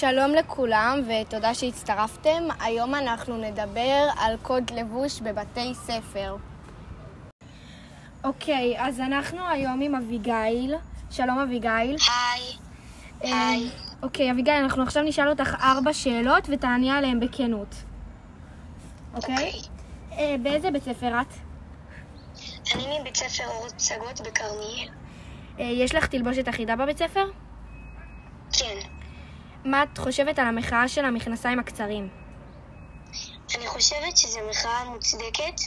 שלום לכולם ותודה שהצטרפתם. היום אנחנו נדבר על קוד לבוש בבתי ספר. אוקיי, אז אנחנו היום עם אביגיל. שלום אביגיל. היי. אה, היי. אוקיי, אביגיל, אנחנו עכשיו נשאל אותך ארבע שאלות ותעני עליהן בכנות. אוקיי? אוקיי. אה, באיזה בית ספר את? אני מבית ספר אורות פסגות בכרמיאל. אה, יש לך תלבושת אחידה בבית ספר? כן. מה את חושבת על המחאה של המכנסיים הקצרים? אני חושבת שזו מחאה מוצדקת,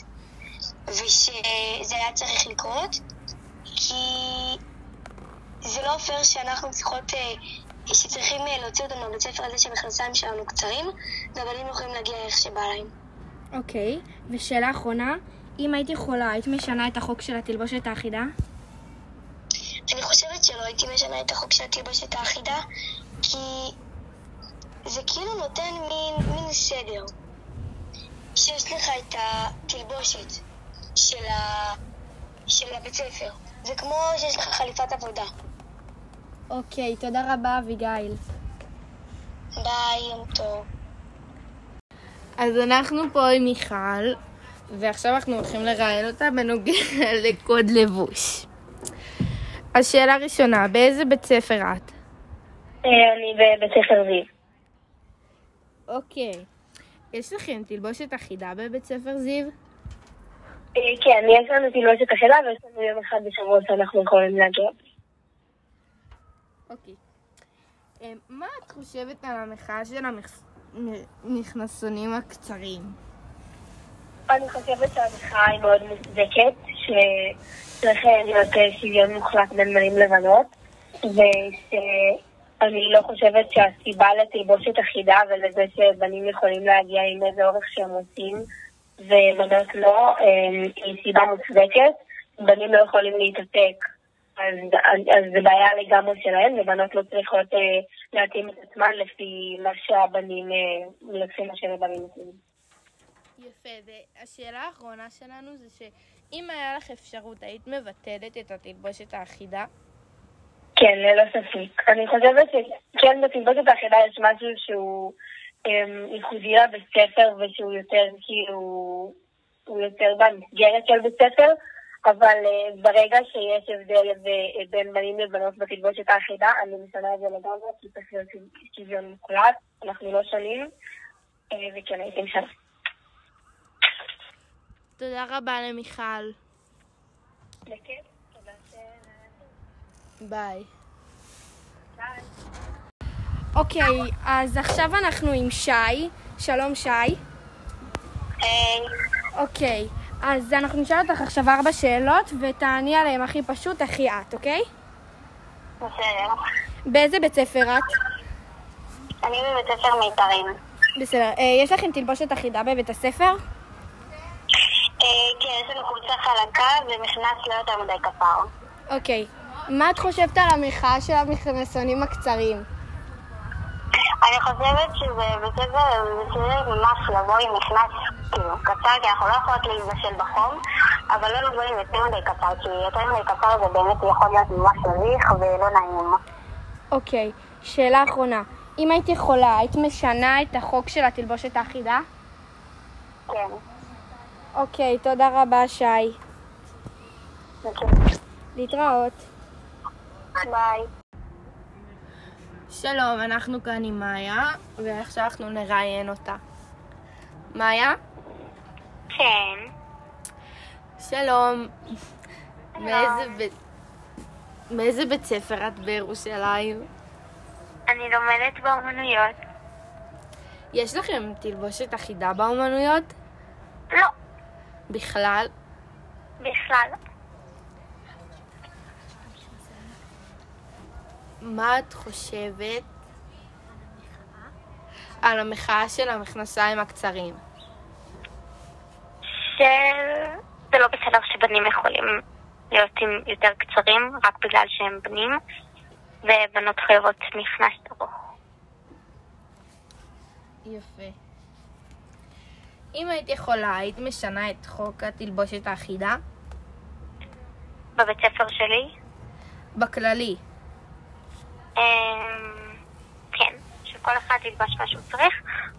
ושזה היה צריך לקרות, כי זה לא פייר שאנחנו צריכות, אה, שצריכים אה, להוציא אותנו מבית ספר הזה שהמכנסיים שלנו קצרים, והבנים יכולים להגיע איך שבא להם. אוקיי, ושאלה אחרונה, אם היית יכולה, היית משנה את החוק של התלבושת האחידה? אני חושבת שלא הייתי משנה את החוק של התלבושת האחידה, כי זה כאילו נותן מין, מין סדר. שיש לך את התלבושת של, ה... של הבית ספר. זה כמו שיש לך חליפת עבודה. אוקיי, תודה רבה אביגיל. ביי, יום טוב. אז אנחנו פה עם מיכל, ועכשיו אנחנו הולכים לראיין אותה בנוגע לקוד לבוש. אז שאלה ראשונה, באיזה בית ספר את? אני בבית ספר זיו. אוקיי. יש לכם תלבושת אחידה בבית ספר זיו? כן, יש לנו תלבושת אחידה ויש לנו יום אחד בשבוע שאנחנו יכולים להגיע. אוקיי. אה, מה את חושבת על המחאה של המכנסונים הקצרים? אני חושבת שהמחאה היא מאוד מוצדקת, שצריך להיות אה, שוויון מוחלט בין בנים לבנות, ושאני לא חושבת שהסיבה לתלבושת אחידה ולזה שבנים יכולים להגיע עם איזה אורך שהם רוצים ובנות לא, אה, היא סיבה מוצדקת. בנים לא יכולים להתעסק, אז, אז, זה בעיה לגמרי שלהם, ובנות לא צריכות אה, להתאים את עצמן לפי מה שהבנים, אה, לפי מה שבנים עושים. יפה, והשאלה האחרונה שלנו זה שאם היה לך אפשרות, היית מבטלת את התלבושת האחידה? כן, ללא ספק. אני חושבת שכן בתלבושת האחידה יש משהו שהוא אמ, ייחודי לבית ספר ושהוא יותר כאילו, הוא יותר במסגרת של בית ספר, אבל uh, ברגע שיש הבדל בין בנים לבנות בתלבושת האחידה, אני משנה את זה לגמרי, כי צריך להיות שוויון מוחלט, אנחנו לא שונים, uh, וכן הייתי משנה. תודה רבה למיכל. בכיף. ביי. אוקיי, אז עכשיו אנחנו עם שי. שלום שי. היי. אוקיי, אז אנחנו נשאל אותך עכשיו ארבע שאלות ותעני עליהן הכי פשוט, הכי את, אוקיי? בסדר. באיזה בית ספר את? אני בבית ספר מיתרים. בסדר. אה, יש לכם תלבושת אחידה בבית הספר? כן, יש לנו חולצה חלקה ומכנס לא יותר מדי כפר. אוקיי. מה את חושבת על המחאה של המכנסונים הקצרים? אני חושבת שזה בסדר, זה ממש לבוא עם מכנס כאילו קצר, כי אנחנו לא יכולות להתבשל בחום, אבל לא לבוא עם יותר מדי קצר, כי יותר מדי קצר זה באמת יכול להיות ממש מביך ולא נעים. אוקיי. שאלה אחרונה. אם היית יכולה, היית משנה את החוק של התלבושת האחידה? כן. אוקיי, תודה רבה, שי. אוקיי. להתראות. ביי. שלום, אנחנו כאן עם מאיה, ועכשיו אנחנו נראיין אותה. מאיה? כן. שלום. מאיזה בית... מאיזה בית ספר את בירושלים? אני לומדת באומנויות. יש לכם תלבושת אחידה באומנויות? לא, בכלל? בכלל. מה את חושבת על המחאה של המכנסיים הקצרים? שזה לא בסדר שבנים יכולים להיות עם יותר קצרים רק בגלל שהם בנים, ובנות חייבות מכנס ארוך. יפה. אם היית יכולה, היית משנה את חוק התלבושת האחידה? בבית ספר שלי, בכללי. אמ, כן, שכל אחד ילבש מה שהוא צריך,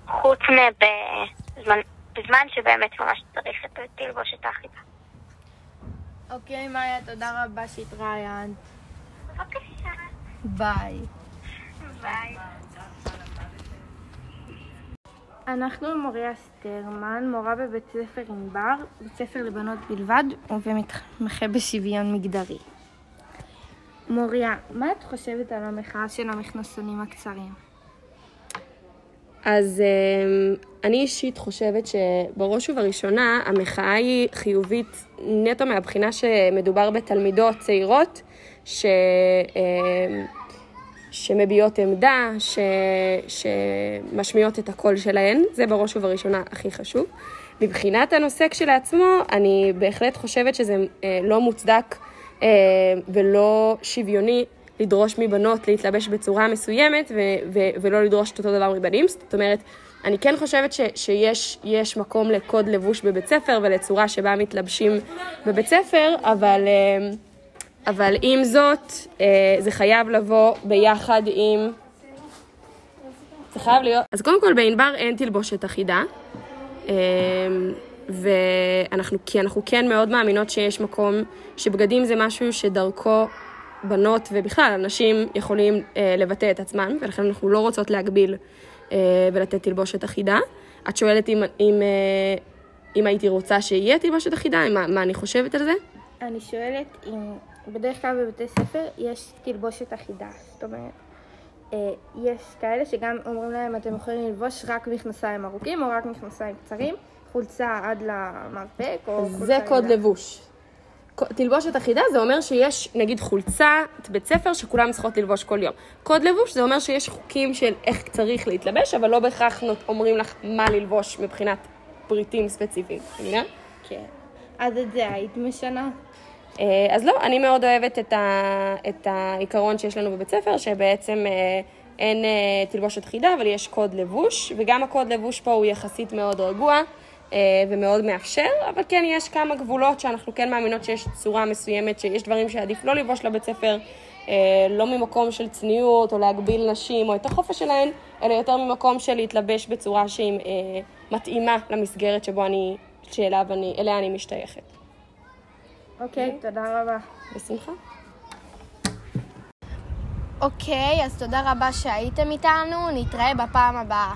חוץ מבזמן בזמן שבאמת ממש צריך את תלבושת האחידה. אוקיי, מאיה, תודה רבה שהתראיינת. בבקשה. ביי. ביי. אנחנו עם מוריה סטרמן, מורה בבית ספר ענבר, בית ספר לבנות בלבד, ומתמחה בשוויון מגדרי. מוריה, מה את חושבת על המחאה של המכנסונים הקצרים? אז אמ, אני אישית חושבת שבראש ובראשונה המחאה היא חיובית נטו מהבחינה שמדובר בתלמידות צעירות ש... אמ, שמביעות עמדה, ש... שמשמיעות את הקול שלהן, זה בראש ובראשונה הכי חשוב. מבחינת הנושא כשלעצמו, אני בהחלט חושבת שזה אה, לא מוצדק ולא שוויוני לדרוש מבנות להתלבש בצורה מסוימת ו- ו- ולא לדרוש את אותו דבר מבנים. זאת אומרת, אני כן חושבת ש- שיש מקום לקוד לבוש בבית ספר ולצורה שבה מתלבשים בבית ספר, אבל, אה, אבל עם זאת, אה, זה חייב לבוא ביחד עם... זה חייב להיות... אז קודם כל בענבר אין תלבושת אחידה. ואנחנו, כי אנחנו כן מאוד מאמינות שיש מקום, שבגדים זה משהו שדרכו בנות ובכלל אנשים יכולים אה, לבטא את עצמם, ולכן אנחנו לא רוצות להגביל אה, ולתת תלבושת אחידה. את שואלת אם, אם, אה, אם הייתי רוצה שיהיה תלבושת אחידה, מה, מה אני חושבת על זה? אני שואלת אם בדרך כלל בבתי ספר יש תלבושת אחידה, זאת אומרת, יש כאלה שגם אומרים להם אתם יכולים ללבוש רק מכנסיים ארוכים או רק מכנסיים קצרים, חולצה עד למרפק או חולצה... זה קוד רגילה. לבוש. תלבושת אחידה זה אומר שיש נגיד חולצה, בית ספר שכולם צריכות ללבוש כל יום. קוד לבוש זה אומר שיש חוקים של איך צריך להתלבש, אבל לא בהכרח אומרים לך מה ללבוש מבחינת פריטים ספציפיים, מבינה? כן. אז את זה היית משנה? אה, אז לא, אני מאוד אוהבת את, ה, את העיקרון שיש לנו בבית ספר, שבעצם אה, אין אה, תלבושת חידה, אבל יש קוד לבוש, וגם הקוד לבוש פה הוא יחסית מאוד רגוע ומאוד מאפשר, אבל כן יש כמה גבולות שאנחנו כן מאמינות שיש צורה מסוימת, שיש דברים שעדיף לא ללבוש לבית ספר, לא ממקום של צניעות או להגביל נשים או את החופש שלהן, אלא יותר ממקום של להתלבש בצורה שהיא מתאימה למסגרת שבו אני, שאליו אני, אליה אני משתייכת. אוקיי, תודה רבה. בשמחה. אוקיי, אז תודה רבה שהייתם איתנו, נתראה בפעם הבאה.